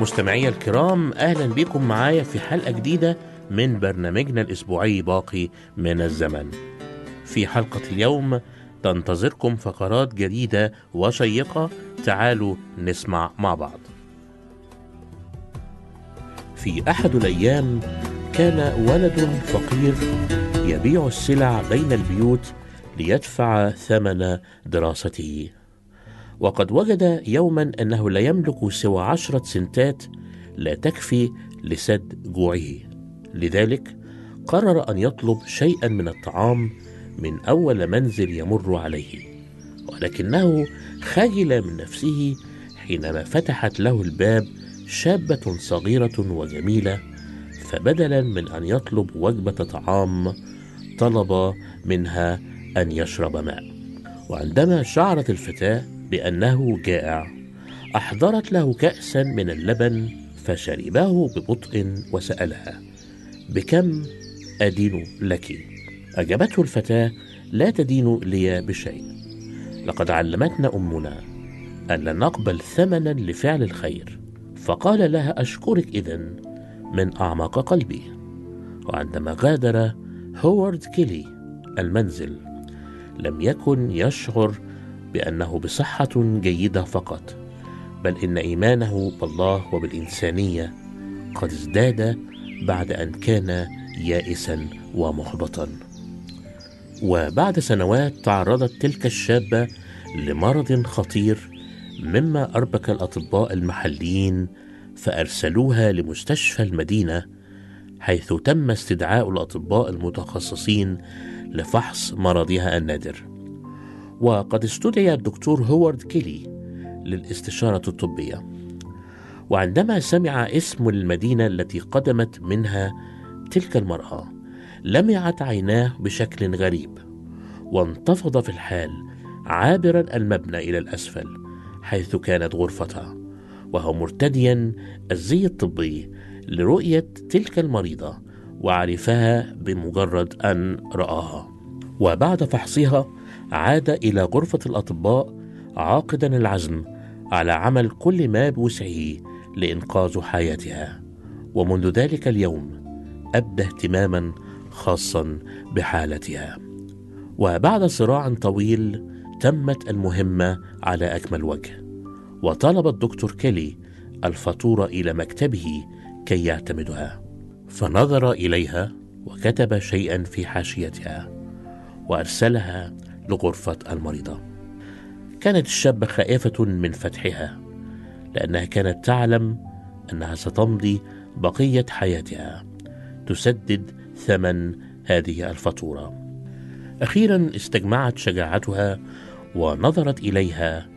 مستمعي الكرام أهلا بكم معايا في حلقة جديدة من برنامجنا الأسبوعي باقي من الزمن. في حلقة اليوم تنتظركم فقرات جديدة وشيقة. تعالوا نسمع مع بعض. في أحد الأيام كان ولد فقير يبيع السلع بين البيوت ليدفع ثمن دراسته. وقد وجد يوما أنه لا يملك سوى عشرة سنتات لا تكفي لسد جوعه. لذلك قرر أن يطلب شيئا من الطعام من أول منزل يمر عليه ولكنه خجل من نفسه حينما فتحت له الباب شابة صغيرة وجميلة فبدلا من أن يطلب وجبة طعام طلب منها أن يشرب ماء. وعندما شعرت الفتاة بأنه جائع أحضرت له كاسا من اللبن فشربه ببطء وسألها بكم أدين لك؟ أجابته الفتاة لا تدين لي بشيء. لقد علمتنا أمنا أن لا نقبل ثمنا لفعل الخير فقال لها أشكرك اذا من اعماق قلبي. وعندما غادر هوارد كيلي المنزل لم يكن يشعر بأنه بصحة جيدة فقط بل إن إيمانه بالله وبالإنسانية قد ازداد بعد أن كان يائسا ومحبطا. وبعد سنوات تعرضت تلك الشابة لمرض خطير مما أربك الأطباء المحليين فأرسلوها لمستشفى المدينة حيث تم استدعاء الأطباء المتخصصين لفحص مرضها النادر. وقد استدعي الدكتور هوارد كيلي للاستشارة الطبية. وعندما سمع اسم المدينة التي قدمت منها تلك المرأة لمعت عيناه بشكل غريب وانتفض في الحال عابرا المبنى إلى الأسفل حيث كانت غرفتها وهو مرتديا الزي الطبي لرؤية تلك المريضة وعرفها بمجرد أن رآها. وبعد فحصها عاد إلى غرفة الأطباء عاقدا العزم على عمل كل ما بوسعه لإنقاذ حياتها. ومنذ ذلك اليوم أبدى اهتماما خاصا بحالتها. وبعد صراع طويل تمت المهمة على أكمل وجه. وطلب الدكتور كيلي الفاتورة إلى مكتبه كي يعتمدها. فنظر إليها وكتب شيئا في حاشيتها وأرسلها لغرفة المريضة. كانت الشابة خائفة من فتحها لأنها كانت تعلم أنها ستمضي بقية حياتها. تسدد ثمن هذه الفاتورة. أخيرا استجمعت شجاعتها ونظرت إليها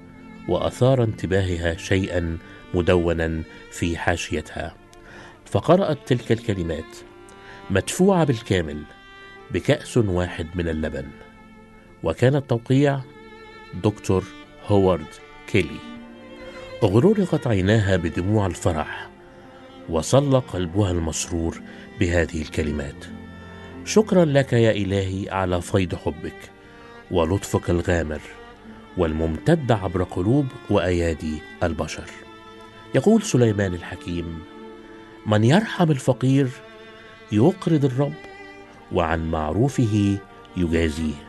وأثار انتباهها شيئا مدونا في حاشيتها. فقرأت تلك الكلمات مدفوعة بالكامل بكأس واحد من اللبن. وكان التوقيع دكتور هوارد كيلي. اغرقت عيناها بدموع الفرح وصل قلبها المسرور بهذه الكلمات. شكرا لك يا إلهي على فيض حبك ولطفك الغامر والممتد عبر قلوب وأيادي البشر. يقول سليمان الحكيم من يرحم الفقير يقرض الرب وعن معروفه يجازيه.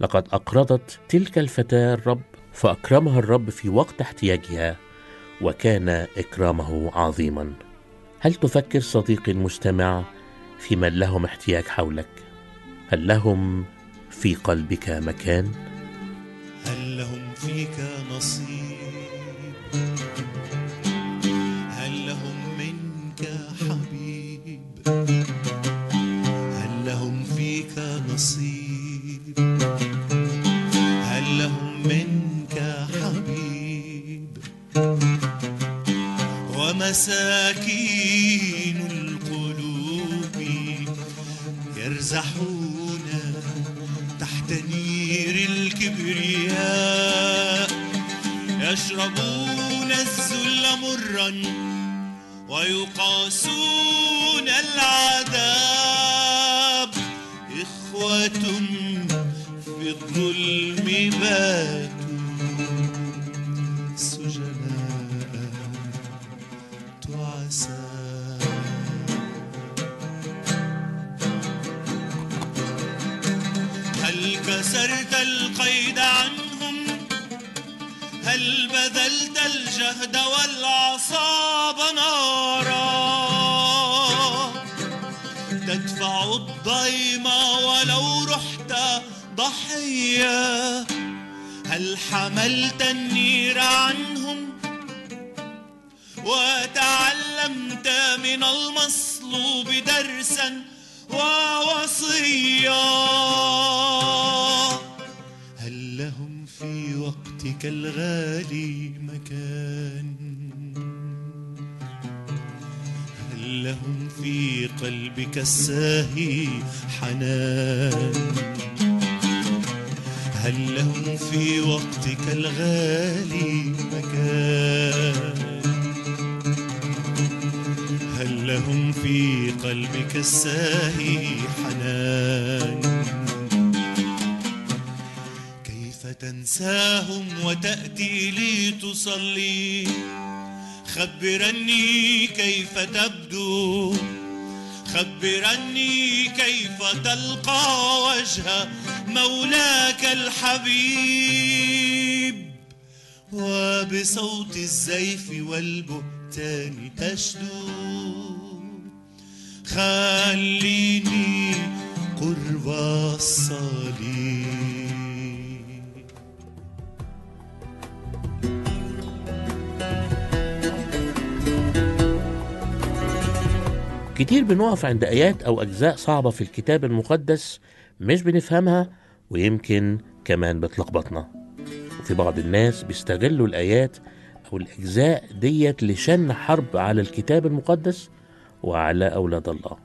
لقد أقرضت تلك الفتاة الرب فأكرمها الرب في وقت احتياجها وكان إكرامه عظيما. هل تفكر صديقي المستمع في من لهم احتياج حولك؟ هل لهم في قلبك مكان؟ هل لهم فيك نصيب؟ ومساكين القلوب يرزحون تحت نير الكبرياء يشربون الذل مرا ويقاسون العذاب. إخوة في الظلم باتوا هل بذلت الجهد والأعصاب نارا. تدفع الضيم ولو رحت ضحية. هل حملت النير عنهم وتعلمت من المصلوب درسا ووصيا؟ في وقتك الغالي مكان. هل لهم في قلبك الساهي حنان؟ هل لهم في وقتك الغالي مكان؟ هل لهم في قلبك الساهي حنان؟ تنساهم وتأتي لي تصلي خبرني كيف تبدو. خبرني كيف تلقى وجه مولاك الحبيب. وبصوت الزيف والبهتان تشدو. خليني قرب الصليب. كتير بنقف عند آيات أو أجزاء صعبة في الكتاب المقدس مش بنفهمها ويمكن كمان بتلخبطنا. وفي بعض الناس بيستغلوا الآيات أو الأجزاء ديت لشن حرب على الكتاب المقدس وعلى أولاد الله.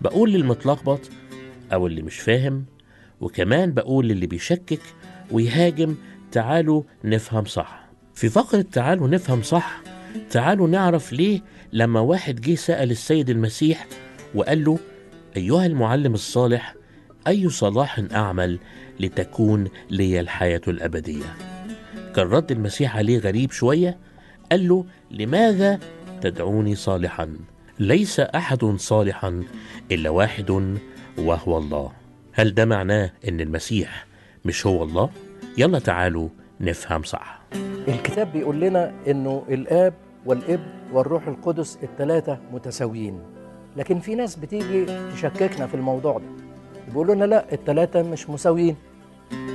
بقول للمتلخبط أو اللي مش فاهم وكمان بقول للي بيشكك ويهاجم تعالوا نفهم صح. في فقرة تعالوا نفهم صح تعالوا نعرف ليه لما واحد جه سأل السيد المسيح وقال له أيها المعلم الصالح أي صلاح أعمل لتكون لي الحياة الأبدية؟ كان رد المسيح عليه غريب شوية قال له لماذا تدعوني صالحا؟ ليس أحد صالحا إلا واحد وهو الله. هل ده معناه إن المسيح مش هو الله؟ يلا تعالوا نفهم صح. الكتاب بيقول لنا إنه الآب والابن والروح القدس الثلاثه متساويين. لكن في ناس بتيجي تشككنا في الموضوع ده. بيقولوا لنا لا التلاتة مش مساويين.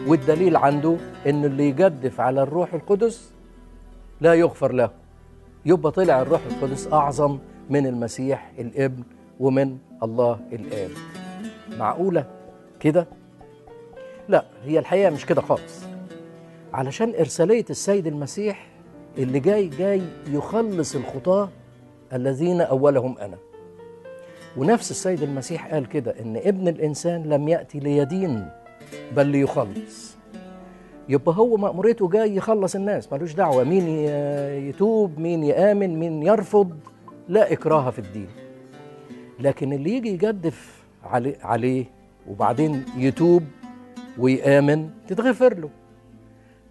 والدليل عنده إن اللي يجدف على الروح القدس لا يغفر له. يبقى طلع الروح القدس أعظم من المسيح الإبن ومن الله الآب. معقولة كده؟ لا هي الحقيقة مش كده خالص. علشان إرسالية السيد المسيح اللي جاي جاي يخلص الخطاة الذين أولهم أنا. ونفس السيد المسيح قال كده إن ابن الإنسان لم يأتي ليدين بل ليخلص. يبقى هو مأموريته جاي يخلص الناس. ملوش دعوة مين يتوب مين يآمن مين يرفض. لا إكراه في الدين. لكن اللي يجي يجدف عليه وبعدين يتوب ويآمن تتغفر له.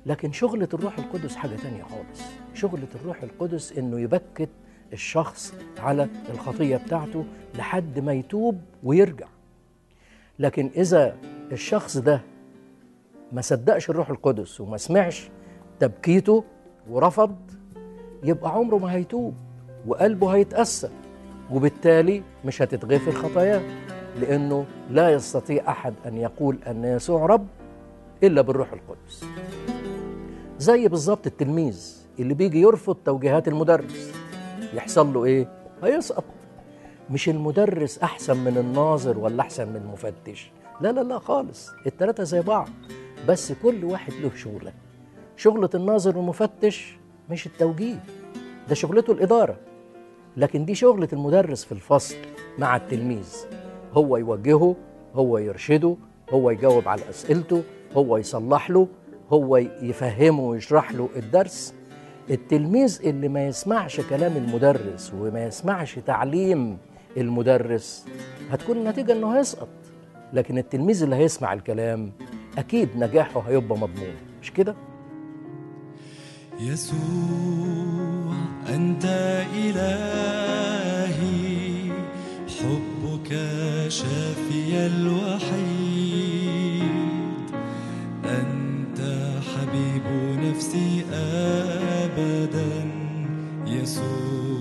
لكن شغلة الروح القدس حاجة تانية خالص. شغلة الروح القدس إنه يبكت الشخص على الخطية بتاعته لحد ما يتوب ويرجع. لكن إذا الشخص ده ما صدقش الروح القدس وما سمعش تبكيته ورفض يبقى عمره ما هيتوب وقلبه هيتأسى وبالتالي مش هتتغفر خطاياه لأنه لا يستطيع أحد أن يقول أن يسوع رب إلا بالروح القدس. زي بالظبط التلميذ اللي بيجي يرفض توجيهات المدرس. يحصل له إيه؟ هيسقط. مش المدرس أحسن من الناظر ولا أحسن من المفتش لا لا لا خالص. التلاتة زي بعض. بس كل واحد له شغلة. شغلة الناظر والمفتش مش التوجيه. ده شغلته الإدارة. لكن دي شغلة المدرس في الفصل مع التلميذ. هو يوجهه هو يرشده هو يجاوب على أسئلته هو يصلح له هو يفهمه ويشرح له الدرس. التلميذ اللي ما يسمعش كلام المدرس وما يسمعش تعليم المدرس هتكون النتيجة إنه هيسقط. لكن التلميذ اللي هيسمع الكلام أكيد نجاحه هيبقى مضمون مش كده؟ يسوع أنت إلهي حبك شافي الوحيد حبيب نفسي أبدا. يسوع.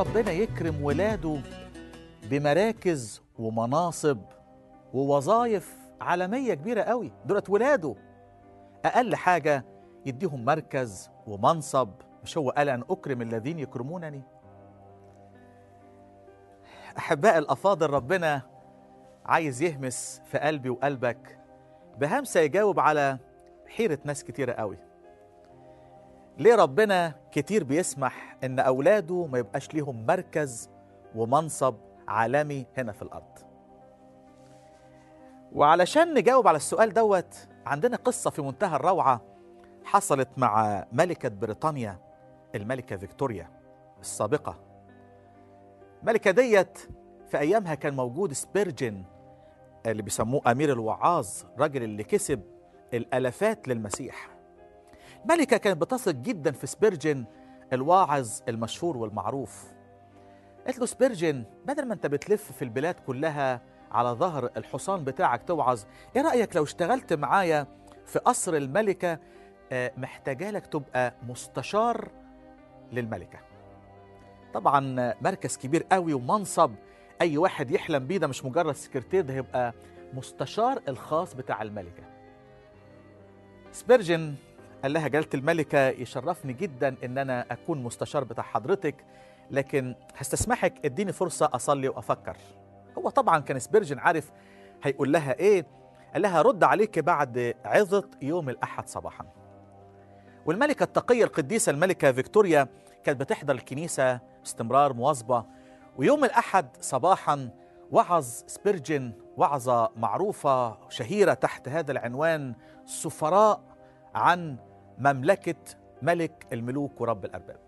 ربنا يكرم ولاده بمراكز ومناصب ووظائف عالمية كبيرة قوي. دولت ولاده أقل حاجة يديهم مركز ومنصب. مش هو قال أن أكرم الذين يكرمونني؟ أحباء الأفاضل ربنا عايز يهمس في قلبي وقلبك بهمسة يجاوب على حيرة ناس كتيرة قوي. ليه ربنا كتير بيسمح إن أولاده ما يبقاش ليهم مركز ومنصب عالمي هنا في الأرض؟ وعلشان نجاوب على السؤال دوت عندنا قصة في منتهى الروعة حصلت مع ملكة بريطانيا الملكة فيكتوريا السابقة. الملكة ديت في أيامها كان موجود سبيرجن اللي بيسموه أمير الوعاظ الراجل اللي كسب الآلافات للمسيح. الملكة كانت بتثق جدا في سبيرجن الواعظ المشهور والمعروف. قالت له سبيرجن بدل ما انت بتلف في البلاد كلها على ظهر الحصان بتاعك توعظ إيه رأيك لو اشتغلت معايا في قصر الملكة آه، محتاجة لك تبقى مستشار للملكة. طبعا مركز كبير قوي ومنصب أي واحد يحلم بيه ده مش مجرد سكرتير ده هيبقى مستشار الخاص بتاع الملكة. سبيرجن قال لها جلالة الملكة يشرفني جدا إن أنا أكون مستشار بتاع حضرتك لكن هستسمحك إديني فرصة أصلي وأفكر. هو طبعا كان سبيرجن عارف هيقول لها إيه. قال لها رد عليك بعد عظة يوم الأحد صباحا. والملكة التقية القديسة الملكة فيكتوريا كانت بتحضر الكنيسة باستمرار مواظبة ويوم الأحد صباحا وعظ سبيرجن وعظة معروفة شهيرة تحت هذا العنوان سفراء عن مملكة ملك الملوك ورب الأرباب.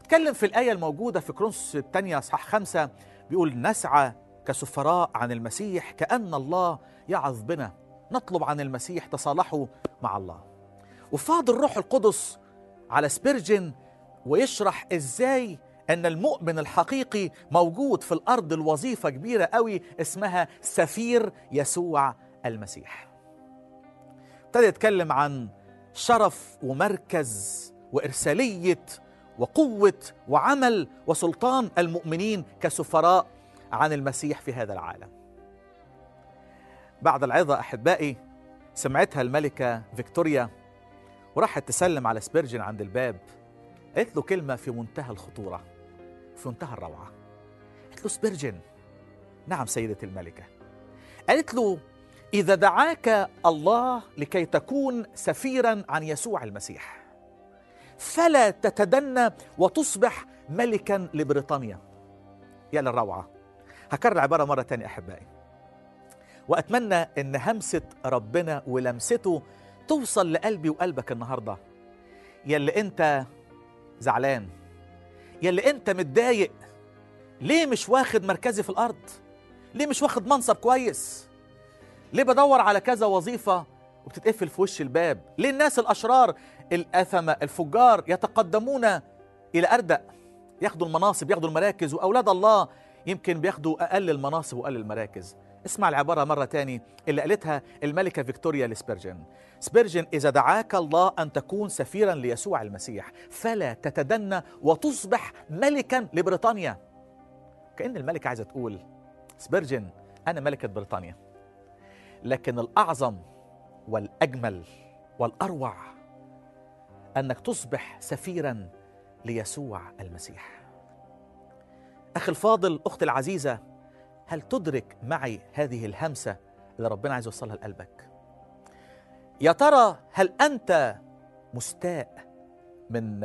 اتكلم في الآية الموجودة في كورنثوس الثانية أصحاح خمسة بيقول نسعى كسفراء عن المسيح كأن الله يعظ بنا. نطلب عن المسيح تصالحوا مع الله. وفاض الروح القدس على سبيرجن ويشرح إزاي أن المؤمن الحقيقي موجود في الأرض الوظيفة كبيرة قوي اسمها سفير يسوع المسيح. ابتدى يتكلم عن شرف ومركز وإرسالية وقوة وعمل وسلطان المؤمنين كسفراء عن المسيح في هذا العالم. بعد العظة أحبائي سمعتها الملكة فيكتوريا وراحت تسلم على سبيرجن عند الباب. قالت له كلمة في منتهى الخطورة في منتهى الروعة. قالت له سبيرجن نعم سيدة الملكة. قالت له إذا دعاك الله لكي تكون سفيرا عن يسوع المسيح. فلا تتدنى وتصبح ملكا لبريطانيا. يا للروعة هكرر العبارة مرة تانية أحبائي. وأتمنى إن همسة ربنا ولمسته توصل لقلبي وقلبك النهاردة. يلي أنت زعلان. يلي أنت متضايق. ليه مش واخد مركزي في الأرض؟ ليه مش واخد منصب كويس؟ ليه بدور على كذا وظيفة وبتتقفل في وش الباب؟ ليه الناس الأشرار الأثمة الفجار يتقدمون إلى أردأ؟ ياخدوا المناصب ياخدوا المراكز وأولاد الله يمكن بياخدوا أقل المناصب وأقل المراكز. اسمع العبارة مرة تاني اللي قالتها الملكة فيكتوريا لسبيرجن. سبيرجن إذا دعاك الله أن تكون سفيرا ليسوع المسيح فلا تتدنى وتصبح ملكا لبريطانيا. كأن الملكة عايزة تقول سبيرجن أنا ملكة بريطانيا. لكن الأعظم والأجمل والأروع أنك تصبح سفيرا ليسوع المسيح. أخي الفاضل أختي العزيزة هل تدرك معي هذه الهمسة اللي ربنا عايز يوصلها لقلبك؟ يا ترى هل أنت مستاء من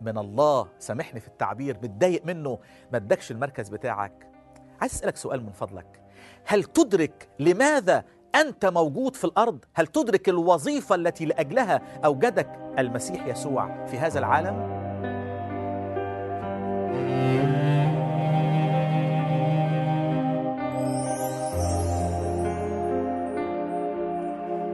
من الله؟ سامحني في التعبير متضايق منه ما ادكش المركز بتاعك. عايز أسألك سؤال من فضلك. هل تدرك لماذا أنت موجود في الأرض؟ هل تدرك الوظيفة التي لأجلها أوجدك؟ المسيح يسوع في هذا العالم؟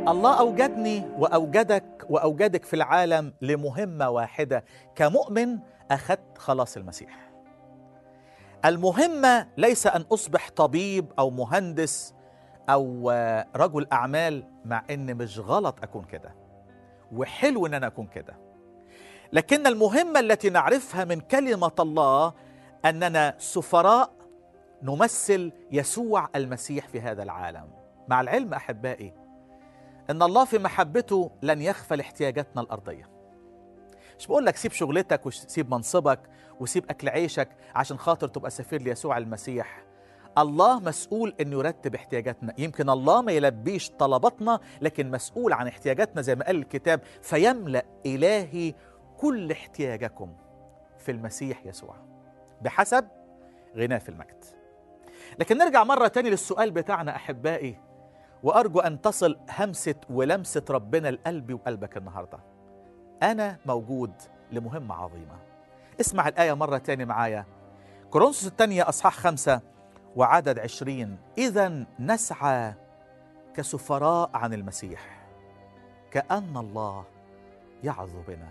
الله أوجدني وأوجدك وأوجدك في العالم لمهمة واحدة. كمؤمن أخذت خلاص المسيح. المهمة ليس أن أصبح طبيب أو مهندس أو رجل أعمال مع إن مش غلط أكون كده وحلو إن أنا أكون كده. لكن المهمة التي نعرفها من كلمة الله أننا سفراء نمثل يسوع المسيح في هذا العالم. مع العلم أحبائي إن الله في محبته لن يغفل احتياجاتنا الأرضية. مش بقول لك سيب شغلتك وسيب منصبك وسيب أكل عيشك عشان خاطر تبقى سفير ليسوع المسيح. الله مسؤول إنه يرتب احتياجاتنا. يمكن الله ما يلبيش طلباتنا لكن مسؤول عن احتياجاتنا زي ما قال الكتاب فيملأ إلهي كل احتياجكم في المسيح يسوع. بحسب غناه في المجد. لكن نرجع مرة تاني للسؤال بتاعنا أحبائي وأرجو أن تصل همسة ولمسة ربنا لقلبي وقلبك النهاردة. أنا موجود لمهمة عظيمة. اسمع الآية مرة تاني معايا. كورنثوس الثانية أصحاح خمسة وعدد عشرين. إذا نسعى كسفراء عن المسيح كأن الله يعظ بنا.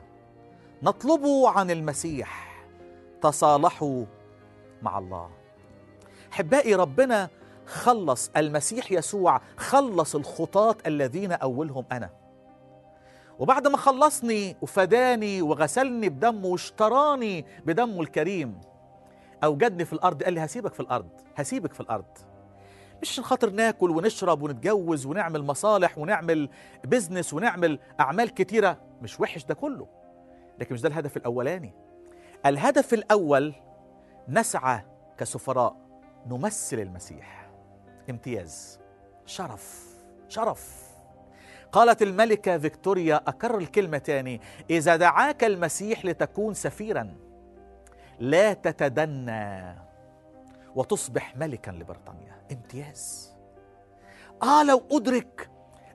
نطلب عن المسيح تصالحوا مع الله. أحبائي ربنا خلص المسيح يسوع خلص الخطاة الذين أولهم أنا. وبعد ما خلصني وفداني وغسلني بدمه واشتراني بدمه الكريم اوجدني في الأرض قال لي هسيبك في الأرض هسيبك في الأرض. مش عشان خاطر ناكل ونشرب ونتجوز ونعمل مصالح ونعمل بزنس ونعمل أعمال كتيرة مش وحش ده كله. لكن مش ده الهدف الأولاني. الهدف الأول نسعى كسفراء نمثل المسيح. امتياز. شرف. شرف. قالت الملكة فيكتوريا أكرر الكلمة تاني إذا دعاك المسيح لتكون سفيرا. لا تتدنى وتصبح ملكا لبريطانيا. امتياز. آه لو أدرك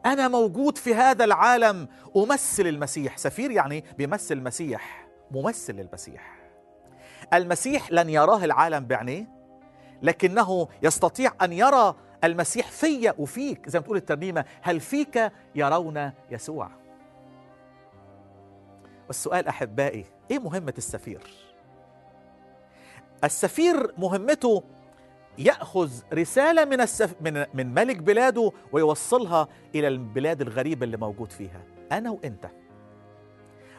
أنا موجود في هذا العالم أمثل المسيح. سفير يعني بيمثل المسيح ممثل للمسيح. المسيح لن يراه العالم بعينيه لكنه يستطيع أن يرى المسيح فيا وفيك. زي ما تقول الترنيمة هل فيك يرون يسوع؟ والسؤال أحبائي إيه مهمة السفير؟ السفير مهمته يأخذ رسالة من السف... من من ملك بلاده ويوصلها إلى البلاد الغريبه اللي موجود فيها. أنا وأنت.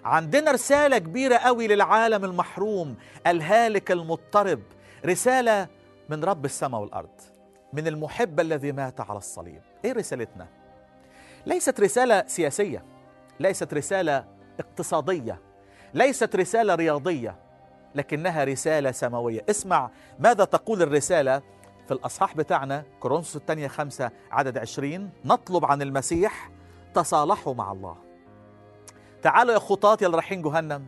عندنا رسالة كبيرة قوي للعالم المحروم الهالك المضطرب. رسالة من رب السماء والأرض من المحب الذي مات على الصليب. إيه رسالتنا؟ ليست رسالة سياسية ليست رسالة اقتصادية ليست رسالة رياضية. لكنها رسالة سماوية. اسمع ماذا تقول الرسالة في الأصحاح بتاعنا كورنثوس الثانية خمسة عدد عشرين. نطلب عن المسيح تصالحوا مع الله. تعالوا يا خطاة يا اللي رايحين جهنم.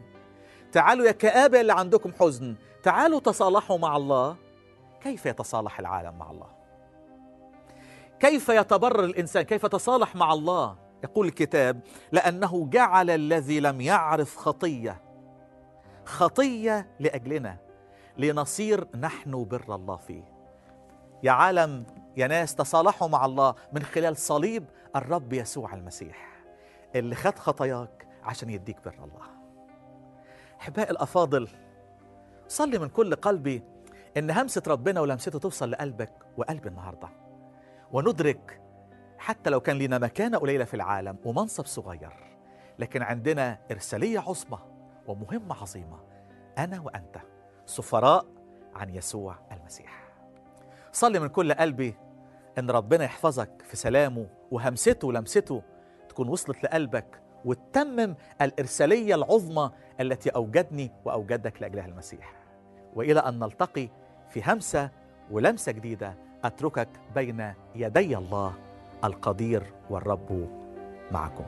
تعالوا يا كآبة اللي عندكم حزن. تعالوا تصالحوا مع الله. كيف يتصالح العالم مع الله؟ كيف يتبرر الإنسان؟ كيف يتصالح مع الله؟ يقول الكتاب لأنه جعل الذي لم يعرف خطية. خطية لأجلنا لنصير نحن بر الله فيه. يا عالم يا ناس تصالحوا مع الله من خلال صليب الرب يسوع المسيح اللي خد خطاياك عشان يديك بر الله. أحبائي الأفاضل صلي من كل قلبي إن همسة ربنا ولمسته توصل لقلبك وقلبي النهارده. وندرك حتى لو كان لنا مكانة قليلة في العالم ومنصب صغير لكن عندنا إرسالية عظمى. ومهمة عظيمة أنا وأنت سفراء عن يسوع المسيح. صلي من كل قلبي أن ربنا يحفظك في سلامه وهمسته ولمسته تكون وصلت لقلبك وتتمم الإرسالية العظمى التي أوجدني وأوجدك لأجلها المسيح. وإلى أن نلتقي في همسة ولمسة جديدة أتركك بين يدي الله القدير والرب معكم.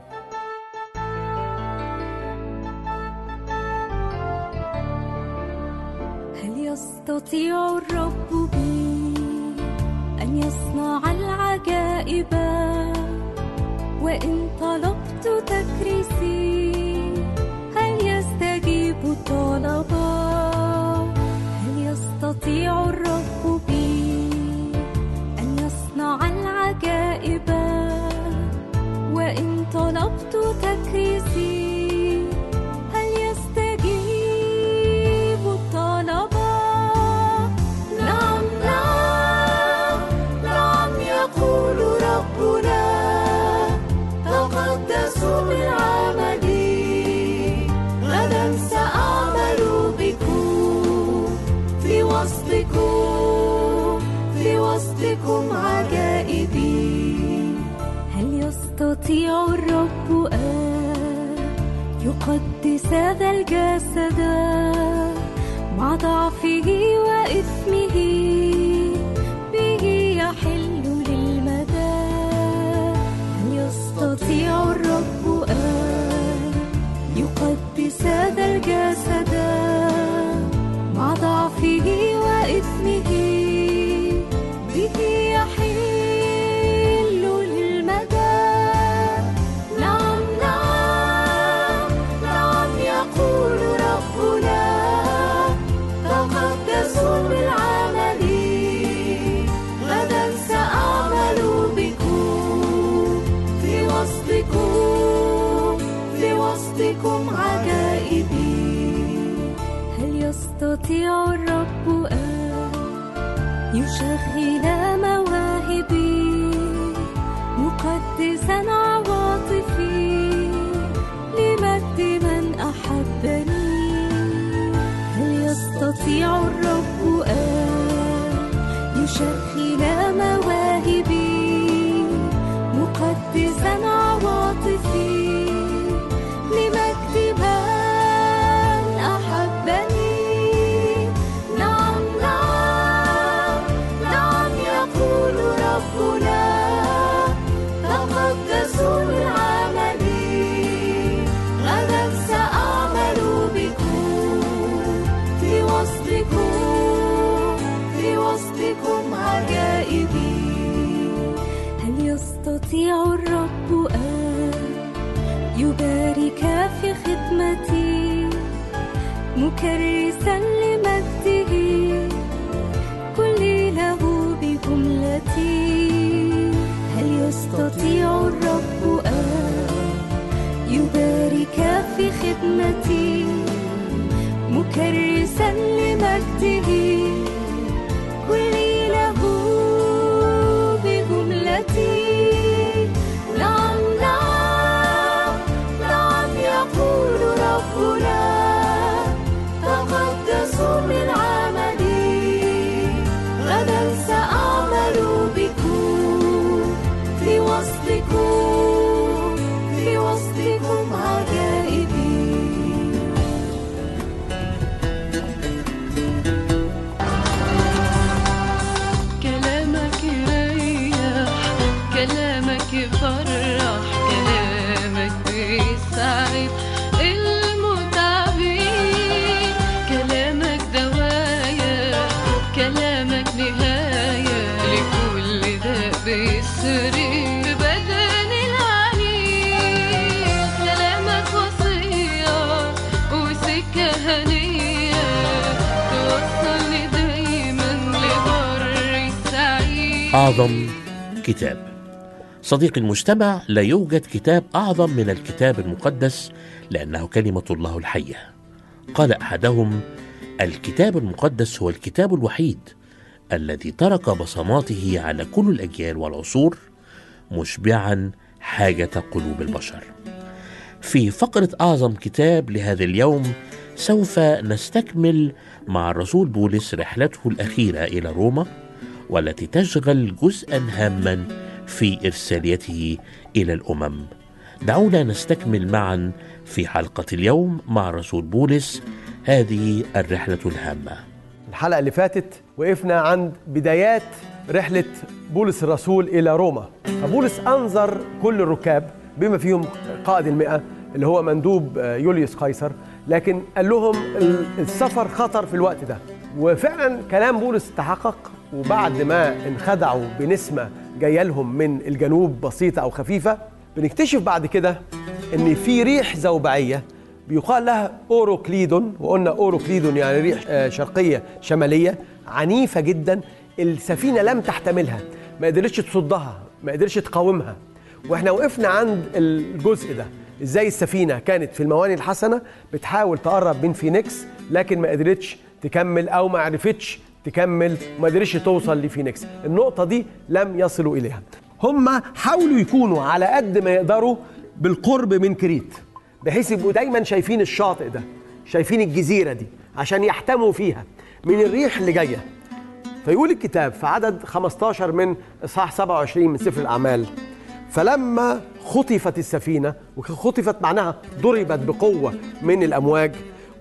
يستطيع الرب بي. أن يصنع العجائب. وإن طلبت تكريسي هل يستجيب الطلب هل يستطيع الرب بي أن يصنع العجائب؟ وإن طلبت تكريسي وسطكم عجائبي. هل يستطيع الرب أن يقدس هذا الجسد مع ضعفه وإثمه؟ به يحل للمدى. هل يستطيع الرب أن يقدس هذا الجسد مع ضعفه وسطكم عجائبي. هل يستطيع الرب أن يشغل مواهبي؟ مقدسا عواطفي. لمجد من أحبني؟ هل يستطيع الرب أن يشغل مواهبي؟ أعظم كتاب. صديقي المجتمع لا يوجد كتاب أعظم من الكتاب المقدس لأنه كلمة الله الحية. قال أحدهم الكتاب المقدس هو الكتاب الوحيد الذي ترك بصماته على كل الأجيال والعصور مشبعا حاجة قلوب البشر. في فقرة أعظم كتاب لهذا اليوم سوف نستكمل مع الرسول بولس رحلته الأخيرة إلى روما. والتي تشغل جزءا هاما في إرساليته إلى الأمم. دعونا نستكمل معا في حلقة اليوم مع الرسول بولس هذه الرحلة الهامة. الحلقة اللي فاتت وقفنا عند بدايات رحلة بولس الرسول إلى روما. فبولس أنظر كل الركاب بما فيهم قائد المئة اللي هو مندوب آه، يوليوس قيصر. لكن قال لهم ال- السفر خطر في الوقت ده. وفعلا كلام بولس تحقق وبعد ما انخدعوا بنسمة جاية لهم من الجنوب بسيطة أو خفيفة بنكتشف بعد كده إن في ريح زوبعية بيقال لها أوروكليدون وقلنا أوروكليدون يعني ريح آه، شرقية شمالية عنيفة جدا السفينة لم تحتملها ما قدرتش تصدها ما قدرتش تقاومها. وإحنا وقفنا عند الجزء ده. إزاي السفينة كانت في المواني الحسنة؟ بتحاول تقرب من فينيكس لكن ما قدرتش تكمل أو ما عرفتش تكمل وما قدرتش توصل لفينيكس. النقطة دي لم يصلوا إليها. هم حاولوا يكونوا على قد ما يقدروا بالقرب من كريت بحيث يبقوا دايما شايفين الشاطئ ده شايفين الجزيرة دي عشان يحتموا فيها من الريح اللي جاية. فيقول الكتاب في عدد 15 من إصحاح 27 من سفر الأعمال فلما خطفت السفينة وخطفت معناها ضربت بقوة من الأمواج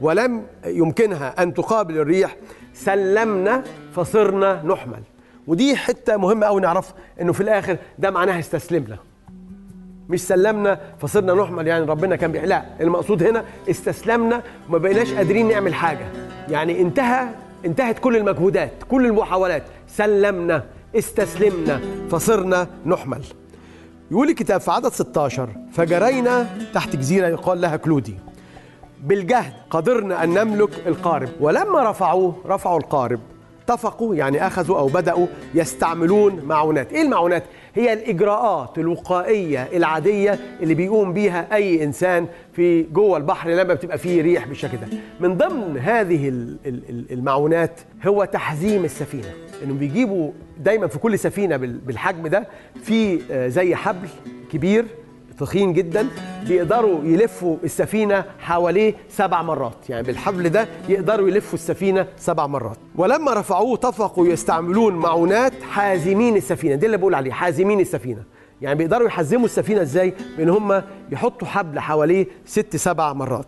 ولم يمكنها أن تقابل الريح سلمنا فصرنا نحمل. ودي حتة مهمة قوي نعرفها إنه في الآخر ده معناها استسلمنا. مش سلمنا فصرنا نحمل يعني ربنا كان بيحلق المقصود هنا استسلمنا وما بقيناش قادرين نعمل حاجة. يعني انتهى انتهت كل المجهودات كل المحاولات. سلمنا استسلمنا فصرنا نحمل. يقول الكتاب في عدد 16 فجرينا تحت جزيرة يقال لها كلودي. بالجهد. قدرنا أن نملك القارب. ولما رفعوه رفعوا القارب. اتفقوا يعني أخذوا أو بدأوا يستعملون معونات. إيه المعونات؟ هي الإجراءات الوقائية العادية اللي بيقوم بيها أي إنسان في جوه البحر لما بتبقى فيه ريح بالشكل ده. من ضمن هذه ال- ال- ال- المعونات هو تحزيم السفينة. انهم بيجيبوا دايما في كل سفينة بال- بالحجم ده في آه، زي حبل كبير تخين جدا بيقدروا يلفوا السفينة حواليه سبع مرات. يعني بالحبل ده يقدروا يلفوا السفينة سبع مرات. ولما رفعوه اتفقوا يستعملون معونات حازمين السفينة. دي اللي بقول عليه حازمين السفينة. يعني بيقدروا يحزموا السفينة إزاي؟ بإن هم يحطوا حبل حواليه ست سبع مرات.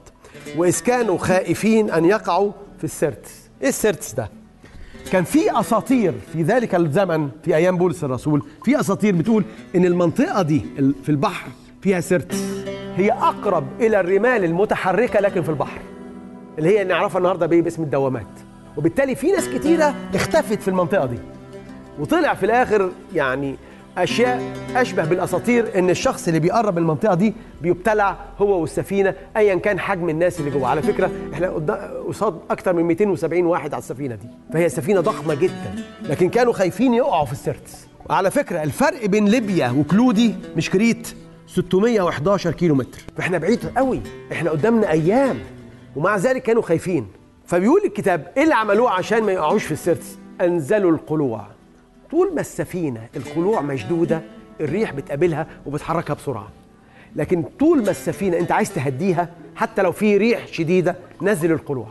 وإذ كانوا خائفين أن يقعوا في السيرتس إيه السيرتس ده؟ كان في أساطير في ذلك الزمن في أيام بولس الرسول في أساطير بتقول إن المنطقة دي في البحر فيها سيرتس هي أقرب إلى الرمال المتحركة لكن في البحر اللي هي نعرفها النهارده بإيه؟ باسم الدوامات. وبالتالي في ناس كتيرة اختفت في المنطقة دي. وطلع في الآخر يعني أشياء أشبه بالأساطير إن الشخص اللي بيقرب من المنطقة دي بيبتلع هو والسفينة ايا كان حجم الناس اللي جوه. على فكرة إحنا قدا- قصاد أكتر من 270 واحد على السفينة دي. فهي سفينة ضخمة جدا لكن كانوا خايفين يقعوا في السيرتس على فكرة الفرق بين ليبيا وكلودي مش كريت. 611 كيلو متر فاحنا بعيد قوي. إحنا قدامنا أيام. ومع ذلك كانوا خايفين. فبيقول الكتاب إيه اللي عملوه عشان ما يقعوش في السيرتس؟ انزلوا القلوع. طول ما السفينة القلوع مشدودة الريح بتقابلها وبتحركها بسرعة. لكن طول ما السفينة أنت عايز تهديها حتى لو في ريح شديدة نزل القلوع.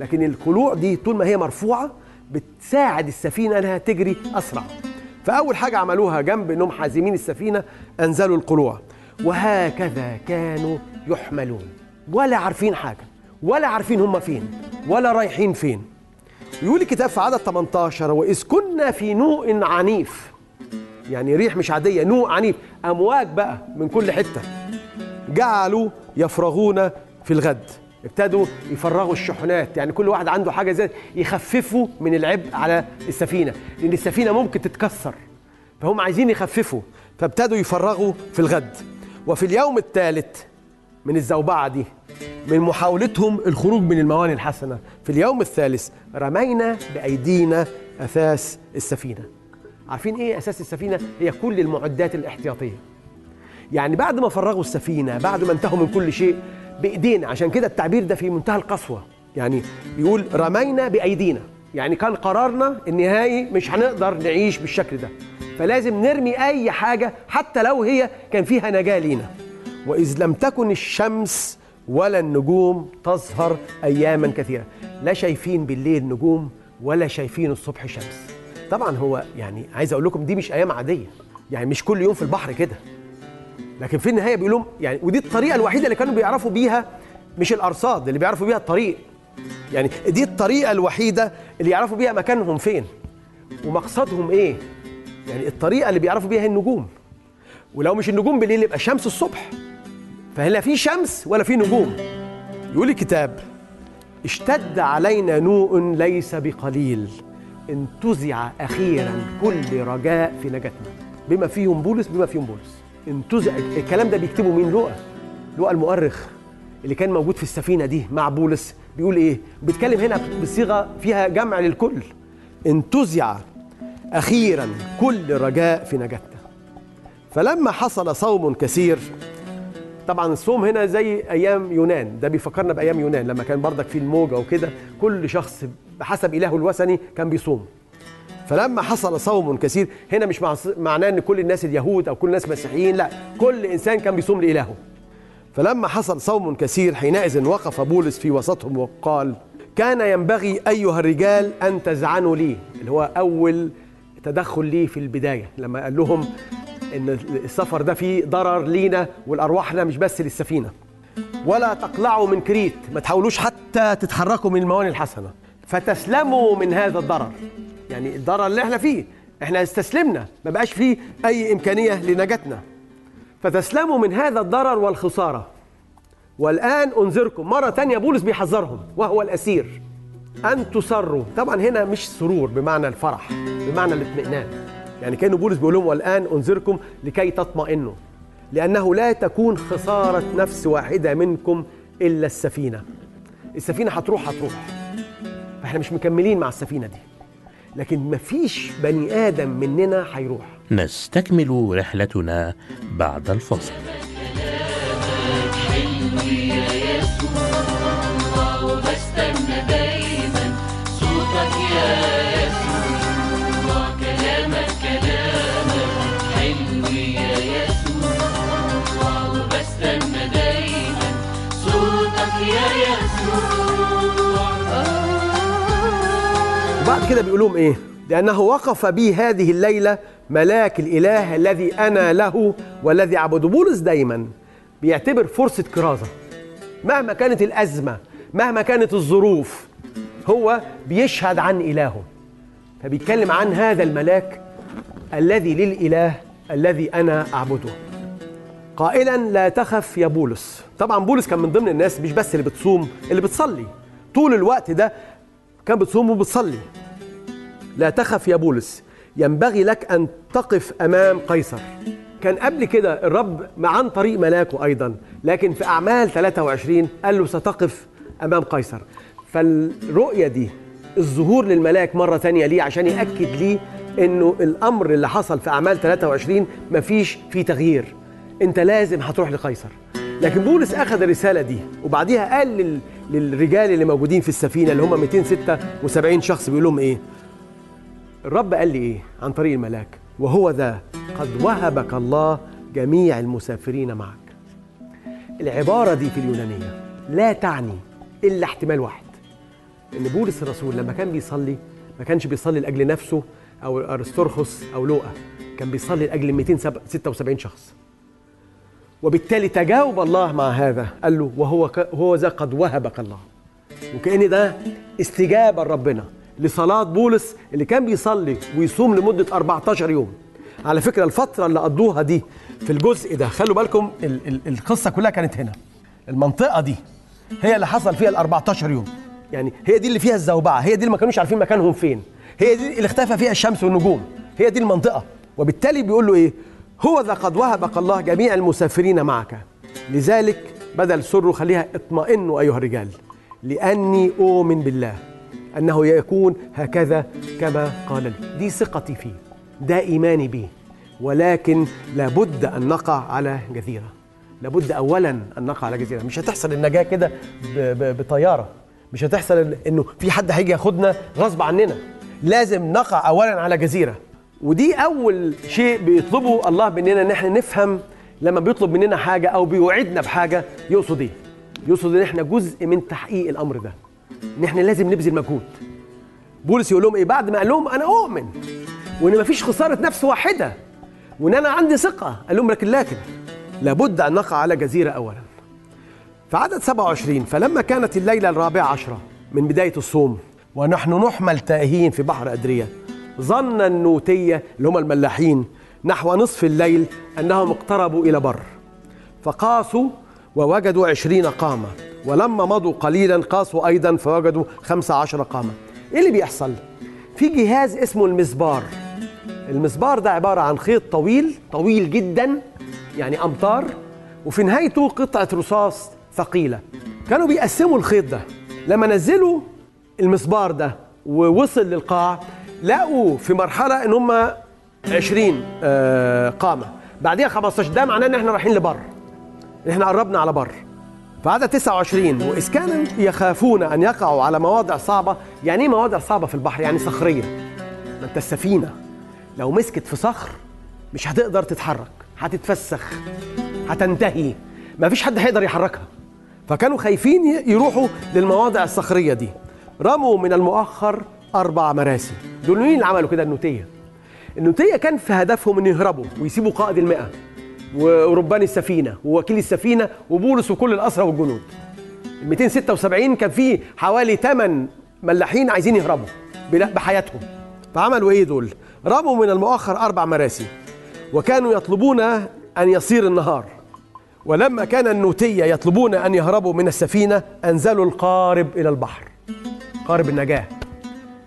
لكن القلوع دي طول ما هي مرفوعة بتساعد السفينة إنها تجري أسرع. فأول حاجة عملوها جنب إنهم حازمين السفينة أنزلوا القلوع وهكذا كانوا يحملون. ولا عارفين حاجة. ولا عارفين هم فين. ولا رايحين فين. يقول الكتاب في عدد 18 وإذ كنا في نوء عنيف. يعني ريح مش عادية نوء عنيف. أمواج بقى من كل حتة. جعلوا يفرغون في الغد. ابتدوا يفرغوا الشحنات. يعني كل واحد عنده حاجة زي يخففوا من العبء على السفينة لأن السفينة ممكن تتكسر فهم عايزين يخففوا. فابتدوا يفرغوا في الغد. وفي اليوم الثالث من الزوبعة دي من محاولتهم الخروج من الموانئ الحسنة في اليوم الثالث رمينا بأيدينا أثاث السفينة. عارفين إيه أساس السفينة؟ هي كل المعدات الاحتياطية. يعني بعد ما فرغوا السفينة بعد ما انتهوا من كل شيء بإيدينا. عشان كده التعبير ده في منتهى القسوة. يعني يقول رمينا بأيدينا. يعني كان قرارنا النهائي مش هنقدر نعيش بالشكل ده. فلازم نرمي أي حاجة حتى لو هي كان فيها نجاة لينا. وإذ لم تكن الشمس ولا النجوم تظهر أياما كثيرة. لا شايفين بالليل نجوم ولا شايفين الصبح شمس. طبعا هو يعني عايز أقول لكم دي مش أيام عادية. يعني مش كل يوم في البحر كده. لكن في النهاية بيقول لهم يعني ودي الطريقة الوحيدة اللي كانوا بيعرفوا بيها مش الأرصاد اللي بيعرفوا بيها الطريق. يعني دي الطريقة الوحيدة اللي يعرفوا بيها مكانهم فين. ومقصدهم إيه؟ يعني الطريقة اللي بيعرفوا بيها النجوم. ولو مش النجوم بالليل يبقى الشمس الصبح. فلا في شمس ولا في نجوم؟ يقول الكتاب اشتد علينا نوء ليس بقليل. انتزع أخيرا كل رجاء في نجاتنا. بما فيهم بولس بما فيهم بولس. انتزع الكلام ده بيكتبه مين؟ لوقا. لوقا المؤرخ اللي كان موجود في السفينة دي مع بولس. بيقول إيه؟ بيتكلم هنا بصيغة فيها جمع للكل. انتزع أخيرا كل رجاء في نجاتنا فلما حصل صوم كثير طبعا الصوم هنا زي أيام يونان. ده بيفكرنا بأيام يونان لما كان بردك في الموجة وكده كل شخص بحسب إلهه الوثني كان بيصوم. فلما حصل صوم كثير هنا مش مع- معناه إن كل الناس اليهود أو كل الناس مسيحيين لا كل إنسان كان بيصوم لإلهه. فلما حصل صوم كثير حينئذ وقف بولس في وسطهم وقال كان ينبغي أيها الرجال أن تزعنوا لي. اللي هو أول تدخل ليه في البداية لما قال لهم إن السفر ده فيه ضرر لينا والارواحنا مش بس للسفينة. ولا تقلعوا من كريت ما تحاولوش حتى تتحركوا من الموانئ الحسنة فتسلموا من هذا الضرر. يعني الضرر اللي إحنا فيه. إحنا استسلمنا ما بقاش فيه أي إمكانية لنجاتنا. فتسلموا من هذا الضرر والخسارة. والآن أنذركم. مرة تانية بولس بيحذرهم وهو الأسير. أن تصروا. طبعا هنا مش سرور بمعنى الفرح بمعنى الاطمئنان. يعني كانوا بولس بيقول لهم والآن أنذركم لكي تطمئنوا. لأنه لا تكون خسارة نفس واحدة منكم إلا السفينة. السفينة هتروح هتروح. فإحنا مش مكملين مع السفينة دي. لكن مفيش بني آدم مننا هيروح. نستكمل رحلتنا بعد الفاصل. وبستنى وبعد كده بيقول لهم إيه؟ لأنه وقف بي هذه الليلة ملاك الإله الذي أنا له والذي أعبده. بولس دايما بيعتبر فرصة كرازة. مهما كانت الأزمة مهما كانت الظروف هو بيشهد عن إلهه. فبيتكلم عن هذا الملاك الذي للإله الذي أنا أعبده. قائلا لا تخف يا بولس. طبعا بولس كان من ضمن الناس مش بس اللي بتصوم اللي بتصلي. طول الوقت ده كان بتصوم وبتصلي. لا تخف يا بولس. ينبغي لك أن تقف أمام قيصر. كان قبل كده الرب عن طريق ملاكه أيضا لكن في أعمال 23 قال له ستقف أمام قيصر. فالرؤية دي الظهور للملاك مرة تانية ليه عشان يأكد ليه إنه الأمر اللي حصل في أعمال 23 مفيش فيه تغيير. أنت لازم هتروح لقيصر. لكن بولس أخذ الرسالة دي وبعديها قال لل... للرجال اللي موجودين في السفينة اللي هم 276 شخص بيقول لهم إيه؟ الرب قال لي إيه عن طريق الملاك؟ وهو ذا قد وهبك الله جميع المسافرين معك. العبارة دي في اليونانية لا تعني إلا احتمال واحد إن بولس الرسول لما كان بيصلي ما كانش بيصلي لأجل نفسه أو ارسطرخس أو لوقا كان بيصلي لأجل 276 شخص. وبالتالي تجاوب الله مع هذا قال له وهو. هو ذا قد وهبك الله. وكأن ده استجابة لربنا. لصلاة بولس اللي كان بيصلي ويصوم لمدة 14 يوم. على فكرة الفترة اللي قضوها دي في الجزء ده خلوا بالكم ال... ال... القصة كلها كانت هنا. المنطقة دي هي اللي حصل فيها ال 14 يوم. يعني هي دي اللي فيها الزوبعة هي دي اللي ما كانوش عارفين مكانهم فين. هي دي اللي اختفى فيها الشمس والنجوم. هي دي المنطقة. وبالتالي بيقول له إيه؟ هو ذا قد وهبك الله جميع المسافرين معك. لذلك بدل سره خليها اطمئنوا أيها الرجال لأني أؤمن بالله. أنه يكون هكذا كما قال لي. دي ثقتي فيه ده إيماني به ولكن لابد أن نقع على جزيرة. لابد أولا أن نقع على جزيرة. مش هتحصل النجاة كده بطيارة. مش هتحصل إنه في حد هيجي ياخدنا غصب عننا. لازم نقع أولا على جزيرة. ودي أول شيء بيطلبه الله مننا إن إحنا نفهم لما بيطلب مننا حاجة أو بيوعدنا بحاجة يقصد إيه؟ يقصد إن إحنا جزء من تحقيق الأمر ده. إن إحنا لازم نبذل مجهود. بولس يقول لهم إيه؟ بعد ما قال لهم أنا أؤمن. وإن مفيش خسارة نفس واحدة. وإن أنا عندي ثقة. قال لهم لكن لكن لابد أن نقع على جزيرة أولا. في عدد 27 فلما كانت الليلة الرابعة عشرة من بداية الصوم ونحن نحمل تائهين في بحر أدرية ظن النوتية اللي هم الملاحين نحو نصف الليل أنهم اقتربوا إلى بر. فقاسوا ووجدوا عشرين قامة. ولما مضوا قليلا قاسوا أيضا فوجدوا خمسة عشر قامة إيه اللي بيحصل؟ في جهاز اسمه المسبار. المسبار ده عبارة عن خيط طويل طويل جدا يعني أمتار وفي نهايته قطعة رصاص ثقيلة. كانوا بيقسموا الخيط ده. لما نزلوا المسبار ده ووصل للقاع لقوا في مرحلة إن هم 20 آه، قامة. بعديها 15 ده معناه إن إحنا رايحين لبر. إحنا قربنا على بر. فعدد 29 وإذ كانوا يخافون أن يقعوا على مواضع صعبة. يعني إيه مواضع صعبة في البحر؟ يعني صخرية. ما أنت السفينة. لو مسكت في صخر مش هتقدر تتحرك هتتفسخ هتنتهي. ما فيش حد هيقدر يحركها. فكانوا خايفين يروحوا للمواضع الصخرية دي. رموا من المؤخر أربع مراسي. دول مين اللي عملوا كده؟ النوتية. النوتية كان في هدفهم أن يهربوا ويسيبوا قائد المئة. وربان السفينة ووكيل السفينة وبولس وكل الأسرى والجنود. ال 276 كان فيه حوالي 8 ملاحين عايزين يهربوا بحياتهم. فعملوا إيه دول؟ رموا من المؤخر أربع مراسي وكانوا يطلبون أن يصير النهار. ولما كان النوتية يطلبون أن يهربوا من السفينة أنزلوا القارب إلى البحر. قارب النجاة.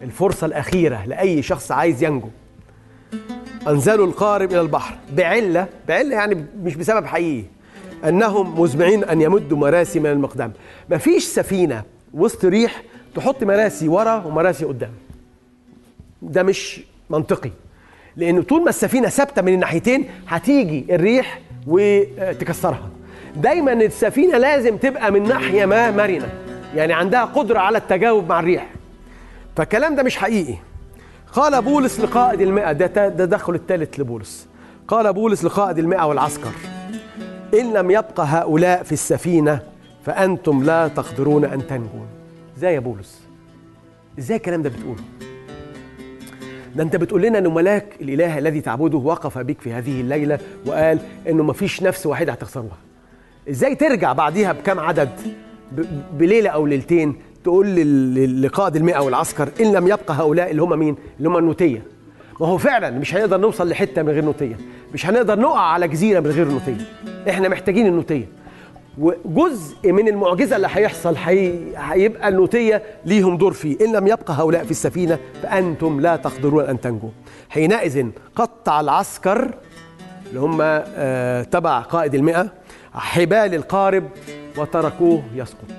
الفرصة الأخيرة لأي شخص عايز ينجو. أنزلوا القارب إلى البحر. بعلة بعلة يعني مش بسبب حقيقي. أنهم مزمعين أن يمدوا مراسي من المقدام مفيش سفينة وسط ريح تحط مراسي ورا ومراسي قدام. ده مش منطقي. لأنه طول ما السفينة ثابتة من الناحيتين هتيجي الريح وتكسرها. دايما السفينة لازم تبقى من ناحية ما مرنة. يعني عندها قدرة على التجاوب مع الريح. فالكلام ده مش حقيقي. قال بولس لقائد المئة ده تدخل الثالث لبولس. قال بولس لقائد المئة والعسكر إن لم يبقى هؤلاء في السفينة فأنتم لا تقدرون أن تنجون. إزاي يا بولس؟ إزاي الكلام ده بتقوله؟ ده أنت بتقول لنا إنه ملاك الإله الذي تعبده وقف بك في هذه الليلة وقال إنه مفيش نفس واحدة هتخسروها. إزاي ترجع بعديها بكم عدد؟ ب- بليلة أو ليلتين تقول لقائد المئة والعسكر إن لم يبقى هؤلاء اللي هم مين؟ اللي هم النوتية. ما هو فعلا مش هنقدر نوصل لحتة من غير نوتية. مش هنقدر نقع على جزيرة من غير نوتية. إحنا محتاجين النوتية. وجزء من المعجزة اللي هيحصل حي... هيبقى النوتية ليهم دور فيه. إن لم يبقى هؤلاء في السفينة فأنتم لا تقدرون أن تنجوا. حينئذ قطع العسكر اللي هم آه، تبع قائد المئة حبال القارب وتركوه يسقط.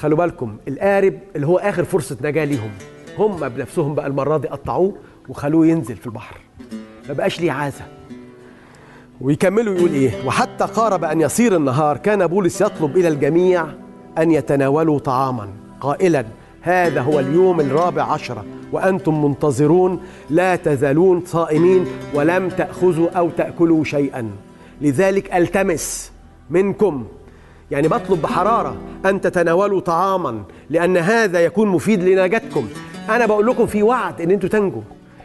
خلوا بالكم القارب اللي هو آخر فرصة نجاة ليهم هم بنفسهم بقى المرة دي قطعوه وخلوه ينزل في البحر. ما بقاش ليه عازة. ويكملوا يقول إيه وحتى قارب أن يصير النهار كان بولس يطلب إلى الجميع أن يتناولوا طعاما. قائلا هذا هو اليوم الرابع عشر وأنتم منتظرون لا تزالون صائمين ولم تأخذوا أو تأكلوا شيئا. لذلك ألتمس منكم يعني بطلب بحرارة أن تتناولوا طعاما لأن هذا يكون مفيد لنجاتكم. أنا بقول لكم في وعد إن أنتوا تنجوا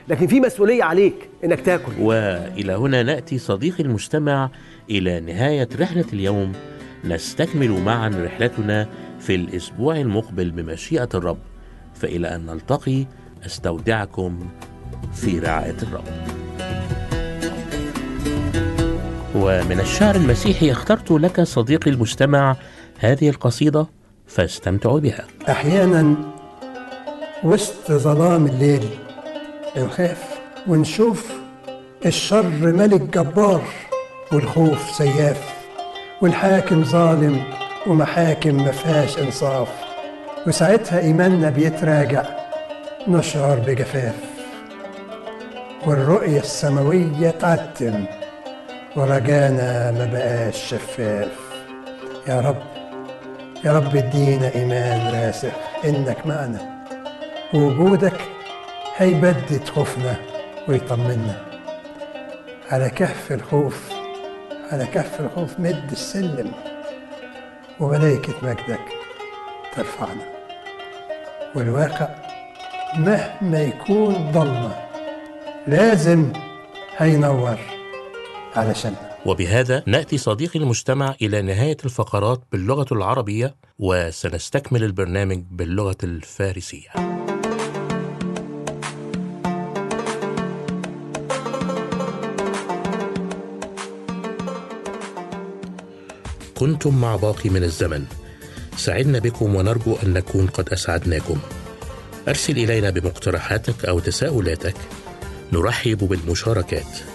لكن في مسؤولية عليك إنك تاكل. وإلى هنا نأتي صديقي المستمع إلى نهاية رحلة اليوم. نستكمل معا رحلتنا في الأسبوع المقبل بمشيئة الرب. فإلى أن نلتقي أستودعكم في رعاية الرب. ومن الشعر المسيحي اخترت لك صديقي المستمع هذه القصيدة فاستمتعوا بها. أحيانا وسط ظلام الليل نخاف ونشوف الشر ملك جبار والخوف سياف والحاكم ظالم ومحاكم مفيهاش إنصاف وساعتها إيماننا بيتراجع نشعر بجفاف والرؤية السماوية تعتم ورجانا ما بقاش شفاف يا رب يا رب ادينا إيمان راسخ. إنك معنا. ووجودك هيبدد خوفنا ويطمنا. على كهف الخوف على كهف الخوف مد السلم. وملائكة مجدك ترفعنا. والواقع مهما يكون ضلمة لازم هينور. علشاننا وبهذا نأتي صديقي المستمع إلى نهاية الفقرات باللغة العربية وسنستكمل البرنامج باللغة الفارسية. كنتم مع باقي من الزمن. سعدنا بكم ونرجو أن نكون قد أسعدناكم. أرسل إلينا بمقترحاتك أو تساؤلاتك. نرحب بالمشاركات.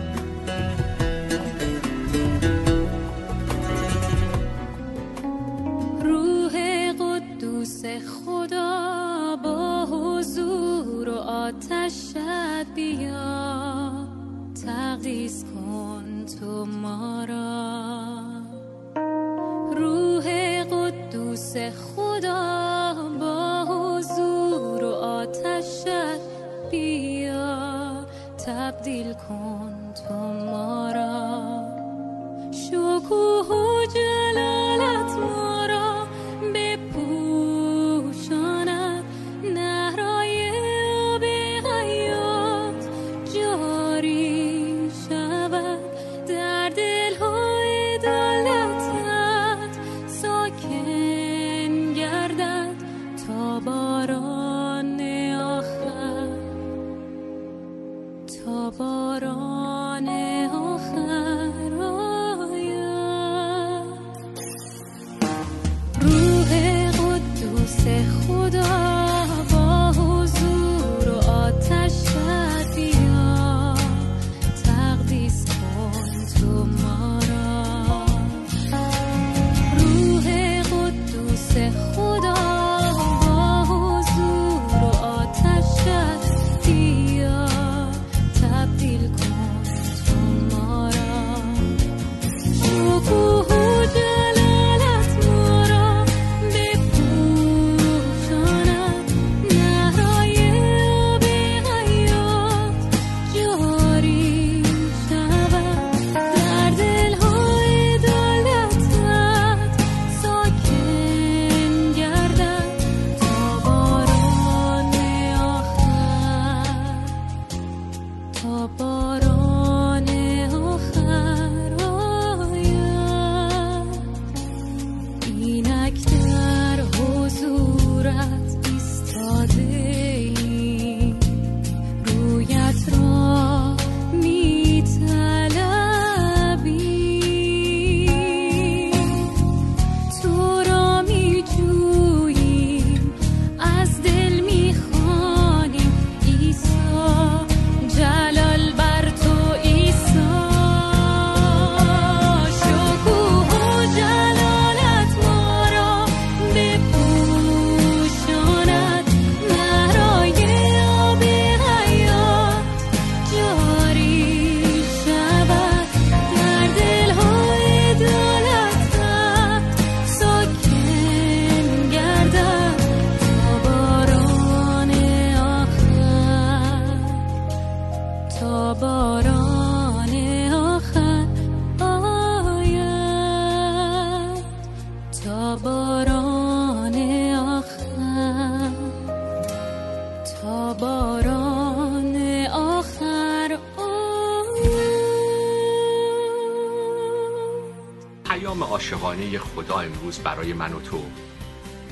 امروز برای من و تو.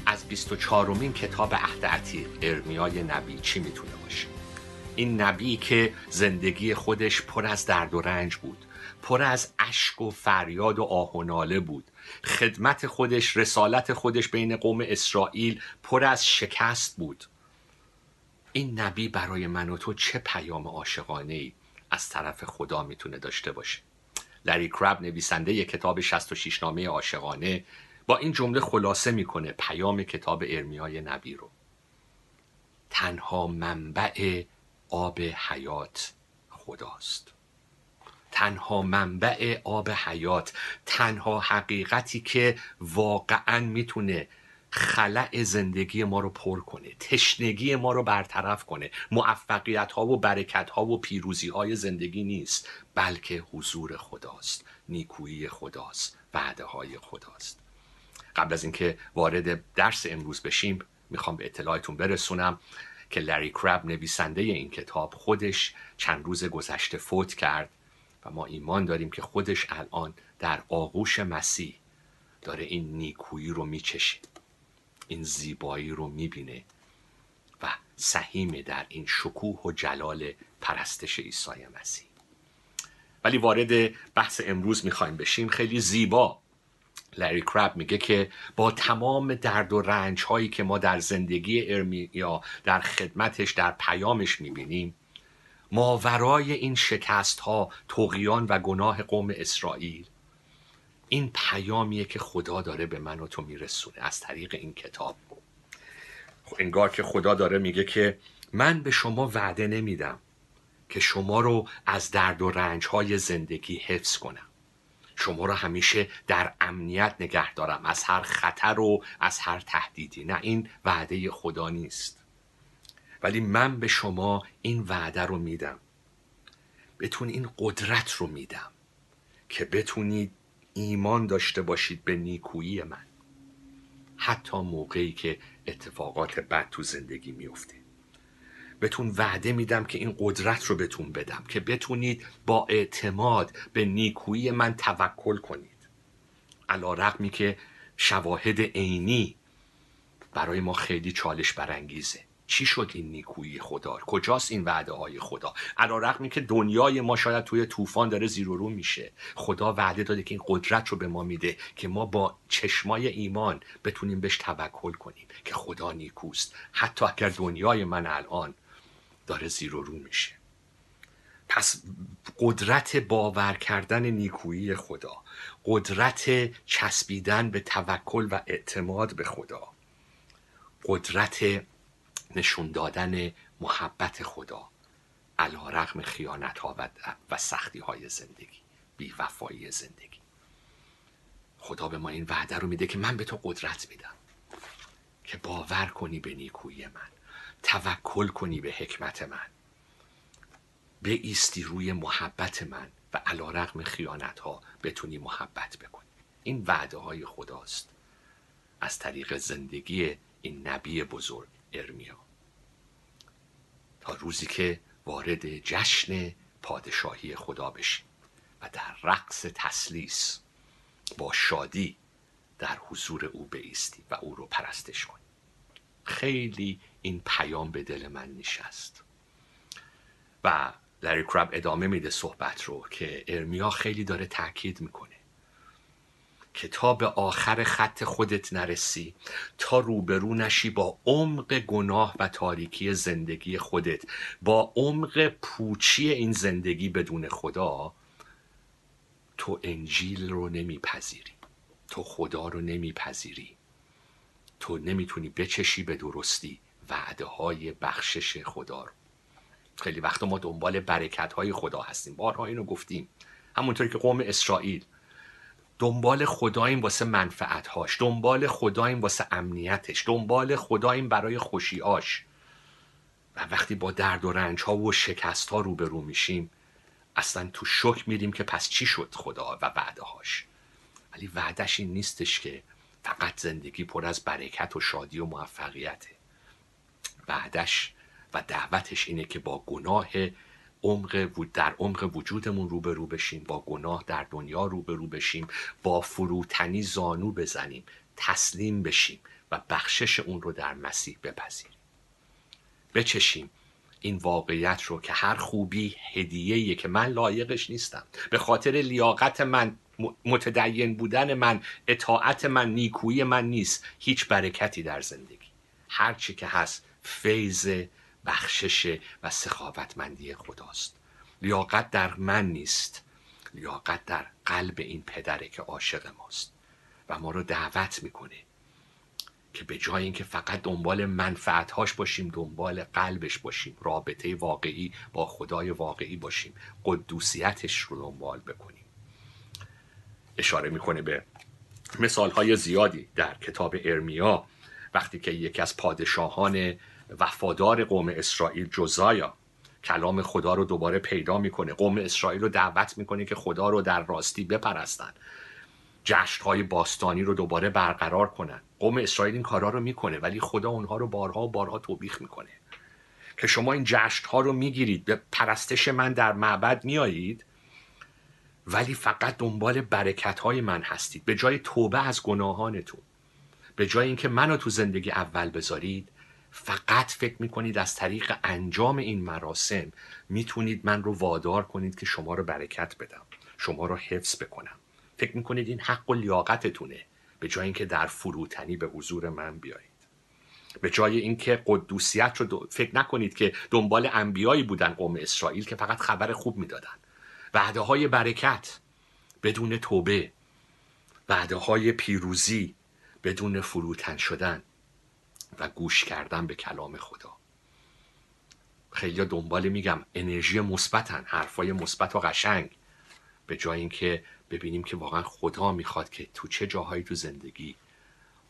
از 24 مین کتاب عهد عتیق ارمیای نبی چی می‌تونه باشه؟ این نبی که زندگی خودش پر از درد و رنج بود پر از اشک و فریاد و آه و ناله بود. خدمت خودش رسالت خودش بین قوم اسرائیل پر از شکست بود. این نبی برای من و تو چه پیام عاشقانه ای از طرف خدا می‌تونه داشته باشه؟ لری کرب نویسنده ی کتاب 66 نامه عاشقانه با این جمله خلاصه می‌کنه پیام کتاب ارمیای نبی رو. تنها منبع آب حیات خداست. تنها منبع آب حیات تنها حقیقتی که واقعا می‌تونه خلأ زندگی ما رو پر کنه تشنگی ما رو برطرف کنه. موفقیت ها و برکت ها و پیروزی های زندگی نیست بلکه حضور خداست نیکویی خداست وعده های خداست. قبل از اینکه وارد درس امروز بشیم می‌خوام به اطلاعتون برسونم که لری کرب نویسنده این کتاب خودش چند روز گذشته فوت کرد و ما ایمان داریم که خودش الان در آغوش مسیح داره این نیکویی رو میچشه این زیبایی رو می‌بینه و سهیمه در این شکوه و جلال پرستش عیسی مسیح. ولی وارد بحث امروز می‌خوایم بشیم خیلی زیبا. لری کرب میگه که با تمام درد و رنج هایی که ما در زندگی ارمیا در خدمتش در پیامش می‌بینیم ماورای این شکست ها طغیان و گناه قوم اسرائیل این پیامیه که خدا داره به من و تو میرسونه از طریق این کتاب. خب انگار که خدا داره میگه که من به شما وعده نمیدم که شما رو از درد و رنج های زندگی حفظ کنم. شما رو همیشه در امنیت نگه دارم. از هر خطر و از هر تهدیدی. نه این وعده خدا نیست. ولی من به شما این وعده رو میدم. بتون این قدرت رو میدم که بتونید ایمان داشته باشید به نیکویی من. حتی موقعی که اتفاقات بد تو زندگی میفته بهتون وعده میدم که این قدرت رو بهتون بدم که بتونید با اعتماد به نیکویی من توکل کنید. علی رغمی که شواهد عینی برای ما خیلی چالش برانگیزه. چی شد این نیکویی خدا؟ کجاست این وعده های خدا؟ علی رغمی که دنیای ما شاید توی طوفان داره زیر و رو میشه. خدا وعده داده که این قدرت رو به ما میده که ما با چشمای ایمان بتونیم بهش توکل کنیم که خدا نیکوست. حتی اگر دنیای من الان داره زیر و رو میشه. پس قدرت باور کردن نیکویی خدا قدرت چسبیدن به توکل و اعتماد به خدا قدرت نشون دادن محبت خدا علی رغم خیانت ها و, سختی های زندگی بی وفایی زندگی. خدا به ما این وعده رو میده که من به تو قدرت میدم که باور کنی به نیکویی من. توکل کنی به حکمت من. بایستی روی محبت من و علی رغم خیانت ها بتونی محبت بکنی. این وعده های خداست. از طریق زندگی این نبی بزرگ ارمیا. تا روزی که وارد جشن پادشاهی خدا بشیم و در رقص تثلیث با شادی در حضور او بایستی و او رو پرستش کنیم خیلی این پیام به دل من نشست. و لری کرب ادامه میده صحبت رو که ارمیا خیلی داره تاکید می‌کنه که تا به آخر خط خودت نرسی تا روبرو نشی با عمق گناه و تاریکی زندگی خودت با عمق پوچی این زندگی بدون خدا تو انجیل رو نمیپذیری تو خدا رو نمیپذیری. تو نمی‌تونی بچشی به درستی. وعده های بخشش خدا رو. خیلی وقت ما دنبال برکت های خدا هستیم. بارها اینو گفتیم. همونطوری که قوم اسرائیل. دنبال خداییم واسه منفعتهاش دنبال خداییم واسه امنیتش دنبال خداییم برای خوشیاش و وقتی با درد و رنج ها و شکست ها روبرو میشیم اصلا تو شک میریم که پس چی شد خدا و وعده هاش ولی وعدش این نیستش که فقط زندگی پر از برکت و شادی و موفقیته. وعدش و دعوتش اینه که با گناه عمق در عمق وجودمون روبرو بشیم با گناه در دنیا روبرو بشیم با فروتنی زانو بزنیم تسلیم بشیم و بخشش اون رو در مسیح بپذیریم. بچشیم این واقعیت رو که هر خوبی هدیه‌ایه که من لایقش نیستم. به خاطر لیاقت من متدین بودن من اطاعت من نیکویی من نیست. هیچ برکتی در زندگی. هر چی که هست فیض بخشش و سخاوتمندی خداست. لیاقت در من نیست. لیاقت در قلب این پدره که عاشق ماست. و ما رو دعوت می‌کنه که به جای اینکه فقط دنبال منفعتهاش باشیم دنبال قلبش باشیم. رابطه واقعی با خدای واقعی باشیم. قدوسیتش رو دنبال بکنیم. اشاره می‌کنه به مثال های زیادی در کتاب ارمیا. وقتی که یکی از پادشاهان وفادار قوم اسرائیل جزایا. کلام خدا رو دوباره پیدا می‌کنه. قوم اسرائیل رو دعوت می‌کنه که خدا رو در راستی بپرستن. جشن های باستانی رو دوباره برقرار کنن. قوم اسرائیل این کارا رو می‌کنه ولی خدا اونها رو بارها و بارها توبیخ می‌کنه. که شما این جشن ها رو می‌گیرید به پرستش من در معبد میایید ولی فقط دنبال برکت های من هستید. به جای توبه از گناهانتون به جای اینکه منو تو زندگی اول بذارید فقط فکر می‌کنید از طریق انجام این مراسم می‌تونید من رو وادار کنید که شما رو برکت بدم شما رو حفظ بکنم. فکر می‌کنید این حق و لیاقتتونه به جای اینکه در فروتنی به حضور من بیایید. به جای اینکه قدوسیت رو فکر نکنید که دنبال انبیایی بودن قوم اسرائیل که فقط خبر خوب می‌دادن. وعده های برکت بدون توبه وعده های پیروزی بدون فروتن شدن. و گوش کردن به کلام خدا. خیلی دنبال میگم انرژی مثبتن حرفای مثبت و قشنگ. به جای اینکه ببینیم که واقعا خدا می‌خواد که تو چه جاهایی تو زندگی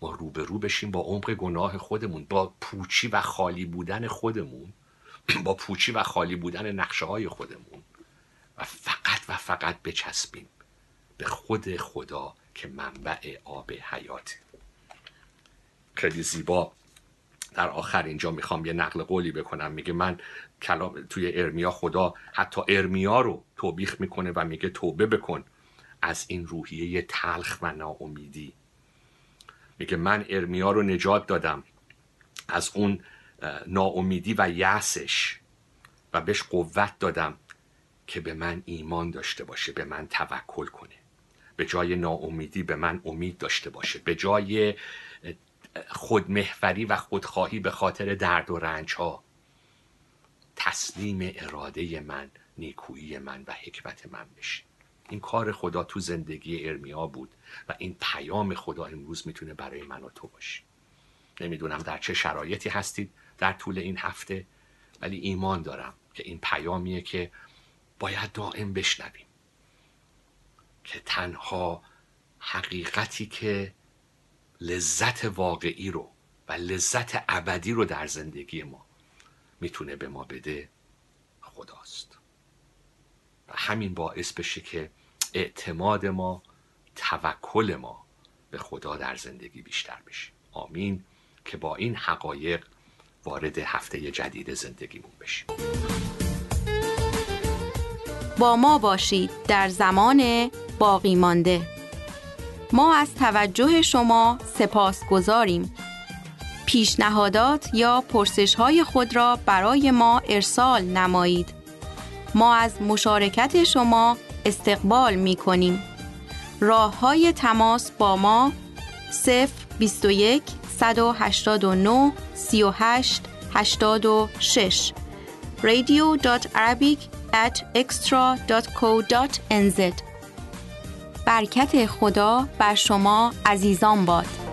ما روبرو بشیم با عمق گناه خودمون با پوچی و خالی بودن خودمون با پوچی و خالی بودن نقشه های خودمون. و فقط و فقط بچسبیم به خود خدا که منبع آب حیاته خیلی زیبا. در آخر اینجا می‌خوام یه نقل قولی بکنم. میگه من کلام توی ارمیا خدا حتی ارمیا رو توبیخ می‌کنه و میگه توبه بکن از این روحیه تلخ و ناامیدی. میگه من ارمیا رو نجات دادم از اون ناامیدی و یأسش و بهش قوت دادم که به من ایمان داشته باشه به من توکل کنه. به جای ناامیدی به من امید داشته باشه. به جای اه، خودمحوری و خودخواهی به خاطر درد و رنج ها تسلیم اراده من نیکویی من و حکمت من بشه این کار خدا تو زندگی ارمیا بود و این پیام خدا امروز می‌تونه برای من و تو باشه. نمی‌دونم در چه شرایطی هستید در طول این هفته ولی ایمان دارم که این پیامیه که باید دائم بشنویم. که تنها حقیقتی که لذت واقعی رو و لذت ابدی رو در زندگی ما می‌تونه به ما بده خداست. و همین باعث بشه که اعتماد ما توکل ما به خدا در زندگی بیشتر بشه. آمین. که با این حقایق وارد هفته جدید زندگیمون بشیم. با ما باشید در زمان باقی مانده. ما از توجه شما سپاسگزاریم پیشنهادات یا پرسش های خود را برای ما ارسال نمایید. ما از مشارکت شما استقبال می کنیم راه های تماس با ما 021 189 38 86 radio.arabic at extra.co.nz برکت خدا بر شما عزیزان باد.